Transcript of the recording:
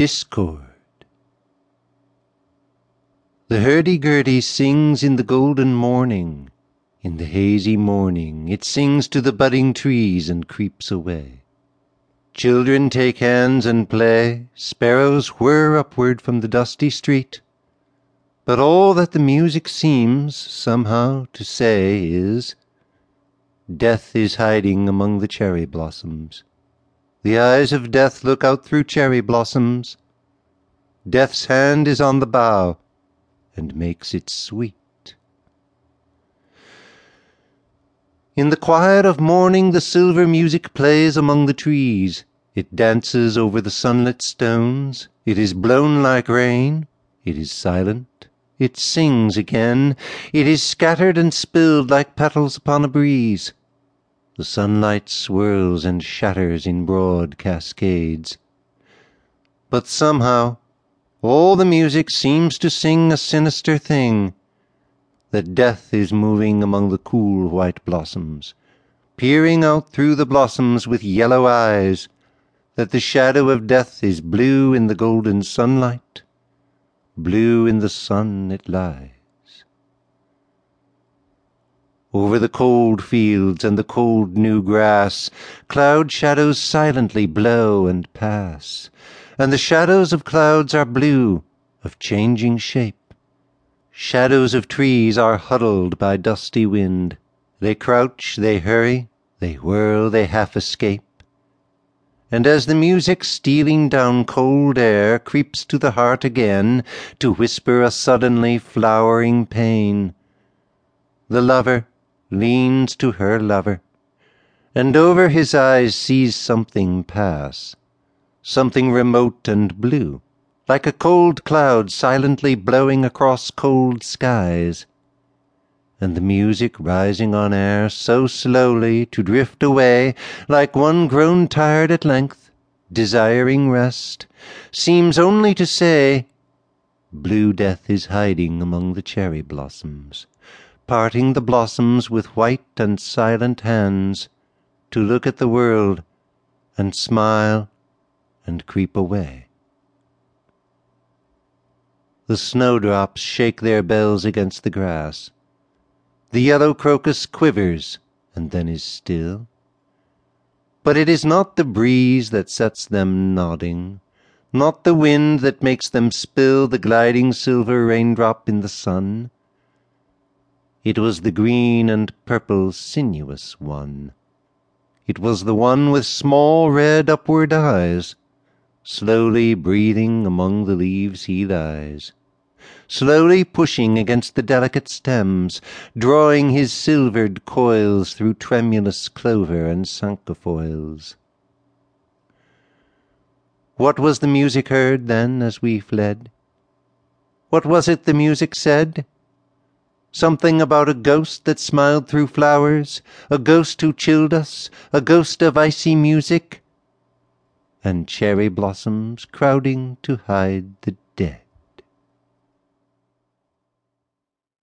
Discord The hurdy-gurdy sings in the golden morning, In the hazy morning It sings to the budding trees and creeps away. Children take hands and play, Sparrows whir upward from the dusty street, But all that the music seems, somehow, to say Is, Death is hiding among the cherry blossoms. The eyes of Death look out through cherry blossoms. Death's hand is on the bough and makes it sweet. In the quiet of morning the silver music plays among the trees. It dances over the sunlit stones. It is blown like rain. It is silent. It sings again. It is scattered and spilled like petals upon a breeze. The sunlight swirls and shatters in broad cascades. But somehow all the music seems to sing a sinister thing that death is moving among the cool white blossoms, peering out through the blossoms with yellow eyes, that the shadow of death is blue in the golden sunlight, blue in the sun it lies. Over the cold fields and the cold new grass, Cloud shadows silently blow and pass, And the shadows of clouds are blue, of changing shape. Shadows of trees are huddled by dusty wind. They crouch, they hurry, they whirl, they half escape. And as the music stealing down cold air Creeps to the heart again To whisper a suddenly flowering pain, The lover leans to her lover, and over his eyes sees something pass, something remote and blue, like a cold cloud silently blowing across cold skies, and the music rising on air so slowly to drift away like one grown tired at length, desiring rest, seems only to say, Blue death is hiding among the cherry blossoms parting the blossoms with white and silent hands to look at the world and smile and creep away. The snowdrops shake their bells against the grass. The yellow crocus quivers and then is still. But it is not the breeze that sets them nodding, not the wind that makes them spill the gliding silver raindrop in the sun. It was the green and purple sinuous one. It was the one with small red upward eyes. Slowly breathing among the leaves he lies. Slowly pushing against the delicate stems, drawing his silvered coils through tremulous clover and cinquefoils. What was the music heard then as we fled? What was it the music said? Something about a ghost that smiled through flowers, a ghost who chilled us, a ghost of icy music, and cherry blossoms crowding to hide the dead.